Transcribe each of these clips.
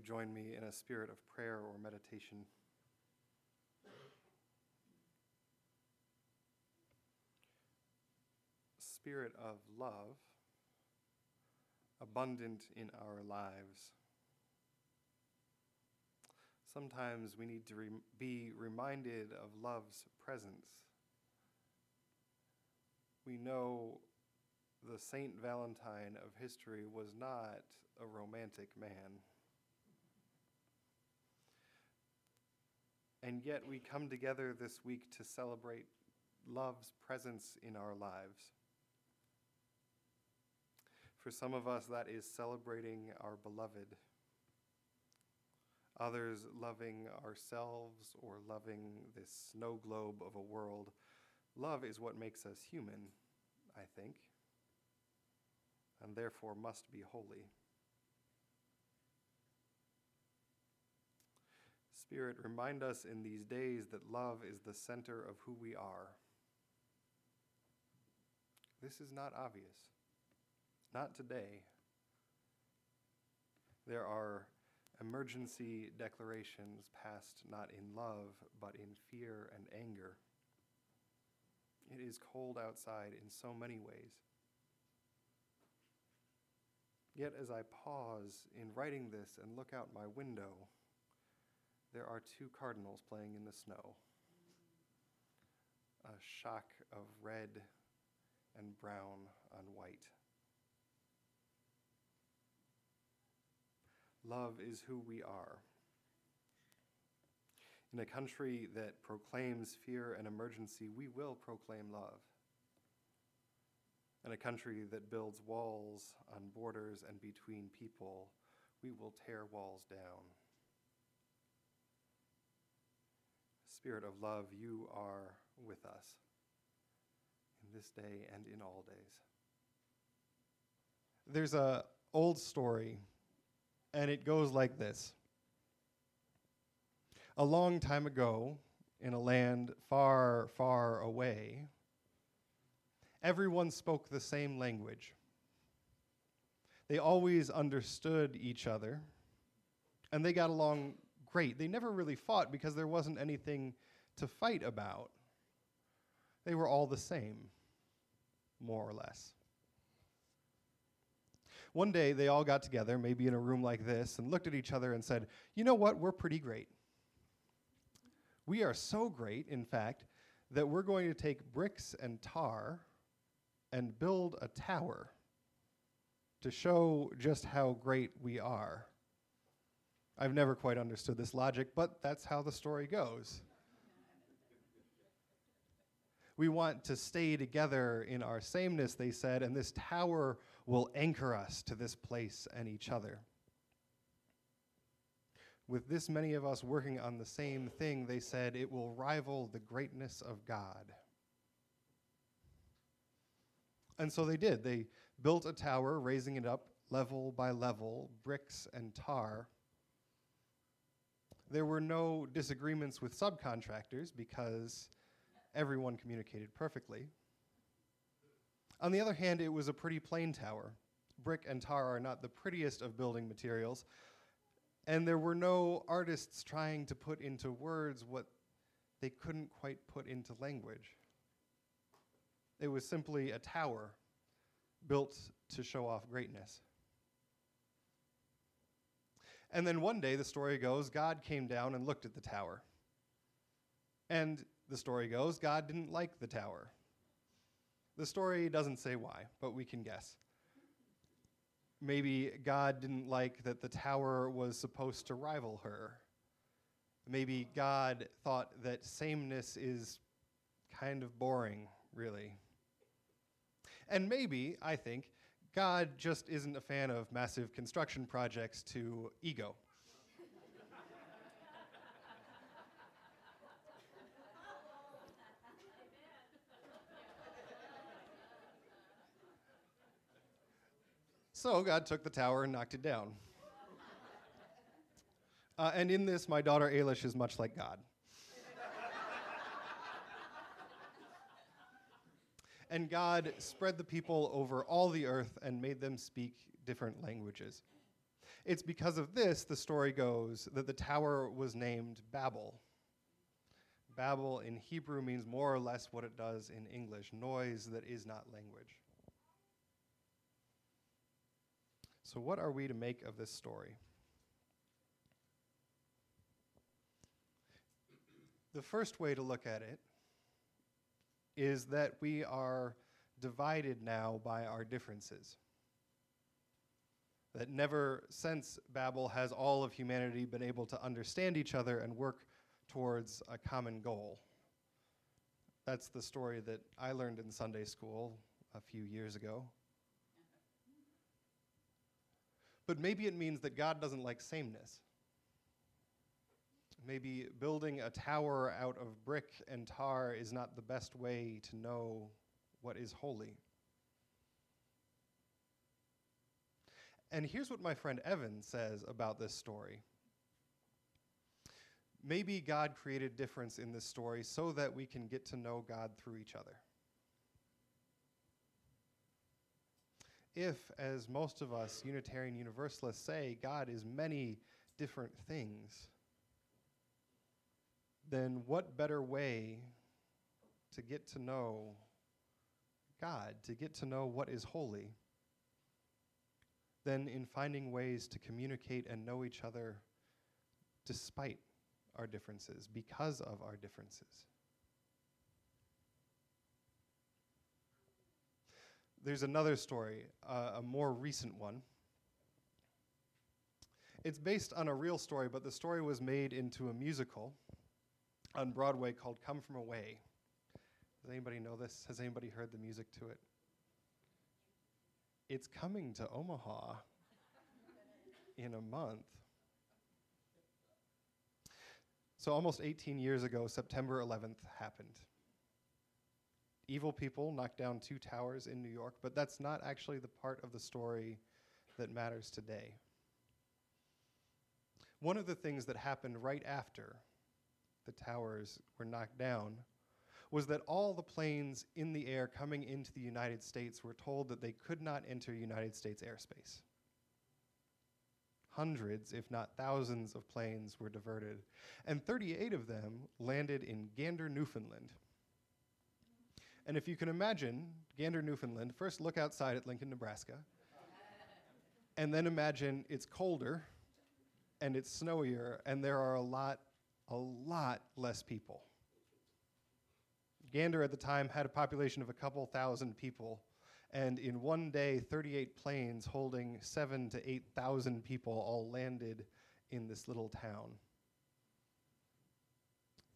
you join me in a spirit of prayer or meditation? Spirit of love, abundant in our lives. Sometimes we need to re- be reminded of love's presence. We know the Saint Valentine of history was not a romantic man. And yet we come together this week to celebrate love's presence in our lives. For some of us, that is celebrating our beloved. Others, loving ourselves or loving this snow globe of a world. Love is what makes us human, I think, and therefore must be holy. Spirit, remind us in these days that love is the center of who we are. This is not obvious. Not today. There are emergency declarations passed not in love, but in fear and anger. It is cold outside in so many ways. Yet, as I pause in writing this and look out my window, there are two cardinals playing in the snow. A shock of red and brown on white. Love is who we are. In a country that proclaims fear and emergency, we will proclaim love. In a country that builds walls on borders and between people, we will tear walls down. Spirit of love, you are with us in this day and in all days. There's a old story and it goes like this. A long time ago, in a land far, far away, everyone spoke the same language. They always understood each other, and they got along great. They never really fought because there wasn't anything to fight about. They were all the same, more or less. One day they all got together, maybe in a room like this, and looked at each other and said, You know what? We're pretty great. We are so great, in fact, that we're going to take bricks and tar and build a tower to show just how great we are. I've never quite understood this logic, but that's how the story goes. we want to stay together in our sameness, they said, and this tower will anchor us to this place and each other. With this many of us working on the same thing, they said it will rival the greatness of God. And so they did. They built a tower, raising it up level by level, bricks and tar. There were no disagreements with subcontractors because everyone communicated perfectly. On the other hand, it was a pretty plain tower. Brick and tar are not the prettiest of building materials, and there were no artists trying to put into words what they couldn't quite put into language. It was simply a tower built to show off greatness. And then one day, the story goes, God came down and looked at the tower. And the story goes, God didn't like the tower. The story doesn't say why, but we can guess. Maybe God didn't like that the tower was supposed to rival her. Maybe God thought that sameness is kind of boring, really. And maybe, I think, God just isn't a fan of massive construction projects to ego. So God took the tower and knocked it down. Uh, and in this, my daughter Ailish is much like God. And God spread the people over all the earth and made them speak different languages. It's because of this, the story goes, that the tower was named Babel. Babel in Hebrew means more or less what it does in English noise that is not language. So, what are we to make of this story? The first way to look at it is that we are divided now by our differences. That never since Babel has all of humanity been able to understand each other and work towards a common goal. That's the story that I learned in Sunday school a few years ago. But maybe it means that God doesn't like sameness. Maybe building a tower out of brick and tar is not the best way to know what is holy. And here's what my friend Evan says about this story. Maybe God created difference in this story so that we can get to know God through each other. If, as most of us Unitarian Universalists say, God is many different things, then what better way to get to know God, to get to know what is holy, than in finding ways to communicate and know each other despite our differences, because of our differences? There's another story, uh, a more recent one. It's based on a real story, but the story was made into a musical on Broadway called Come From Away. Does anybody know this? Has anybody heard the music to it? It's coming to Omaha in a month. So, almost 18 years ago, September 11th happened. Evil people knocked down two towers in New York, but that's not actually the part of the story that matters today. One of the things that happened right after the towers were knocked down was that all the planes in the air coming into the United States were told that they could not enter United States airspace. Hundreds, if not thousands, of planes were diverted, and 38 of them landed in Gander, Newfoundland. And if you can imagine Gander, Newfoundland, first look outside at Lincoln, Nebraska, and then imagine it's colder and it's snowier, and there are a lot a lot less people. Gander at the time had a population of a couple thousand people, and in one day, 38 planes holding seven to 8,000 people all landed in this little town.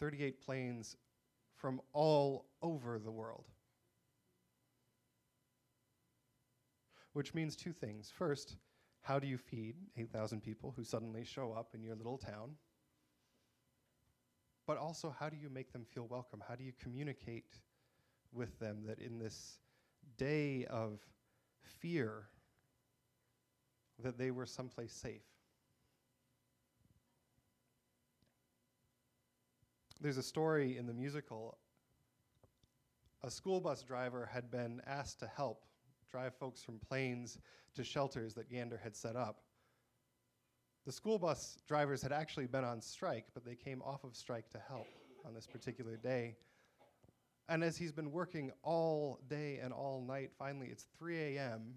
38 planes from all over the world. Which means two things. First, how do you feed 8,000 people who suddenly show up in your little town? But also how do you make them feel welcome? How do you communicate with them that in this day of fear that they were someplace safe? There's a story in the musical. A school bus driver had been asked to help drive folks from planes to shelters that Gander had set up. The school bus drivers had actually been on strike, but they came off of strike to help on this particular day. And as he's been working all day and all night, finally it's 3 a.m.,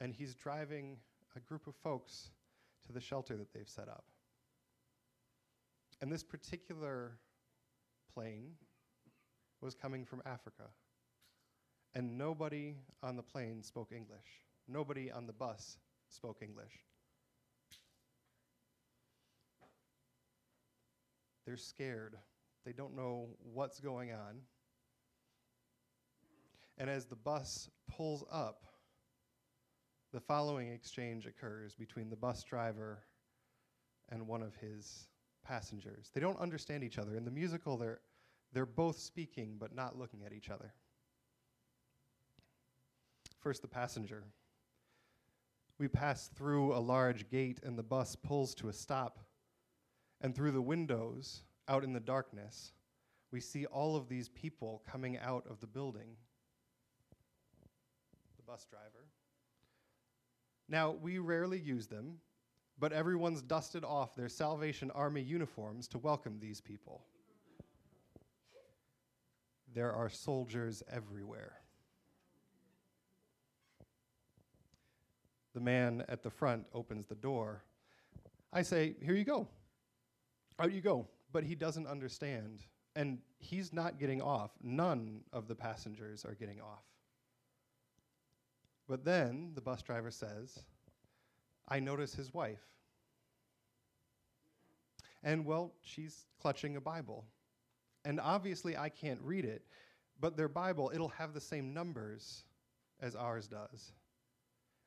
and he's driving a group of folks to the shelter that they've set up. And this particular plane was coming from Africa. And nobody on the plane spoke English. Nobody on the bus spoke English. They're scared. They don't know what's going on. And as the bus pulls up, the following exchange occurs between the bus driver and one of his passengers. They don't understand each other. In the musical, they're, they're both speaking but not looking at each other. First, the passenger. We pass through a large gate, and the bus pulls to a stop. And through the windows, out in the darkness, we see all of these people coming out of the building. The bus driver. Now, we rarely use them, but everyone's dusted off their Salvation Army uniforms to welcome these people. There are soldiers everywhere. The man at the front opens the door. I say, Here you go. Out you go. But he doesn't understand. And he's not getting off. None of the passengers are getting off. But then the bus driver says, I notice his wife. And well, she's clutching a Bible. And obviously, I can't read it, but their Bible, it'll have the same numbers as ours does.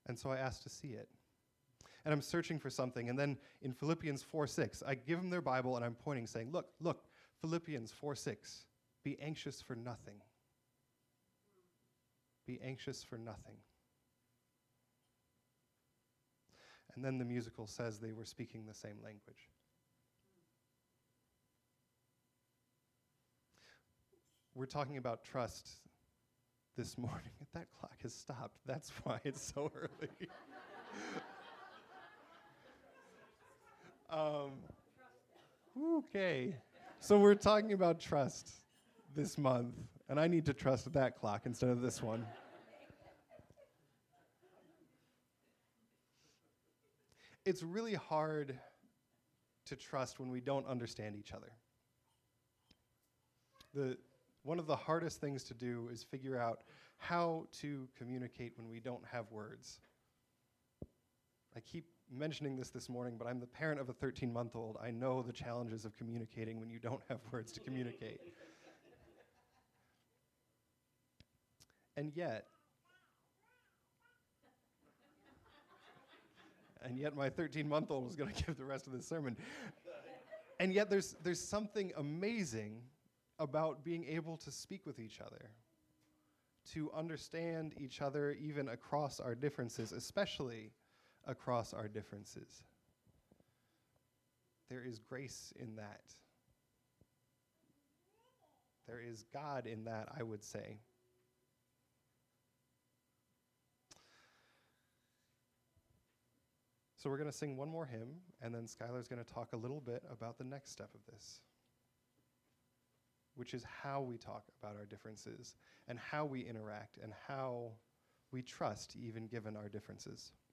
And so I asked to see it. And I'm searching for something. And then in Philippians 4 6, I give them their Bible and I'm pointing, saying, Look, look, Philippians 4 6, be anxious for nothing. Be anxious for nothing. And then the musical says they were speaking the same language. We're talking about trust this morning. That clock has stopped. That's why it's so early. Um, okay. So we're talking about trust this month, and I need to trust that clock instead of this one. it's really hard to trust when we don't understand each other. The, one of the hardest things to do is figure out how to communicate when we don't have words. I keep mentioning this this morning, but I'm the parent of a 13 month old. I know the challenges of communicating when you don't have words to communicate. and yet, and yet my 13 month old was going to give the rest of the sermon. and yet there's, there's something amazing about being able to speak with each other, to understand each other even across our differences, especially across our differences. There is grace in that. There is God in that, I would say. So we're going to sing one more hymn, and then Skylar's going to talk a little bit about the next step of this, which is how we talk about our differences, and how we interact, and how we trust, even given our differences.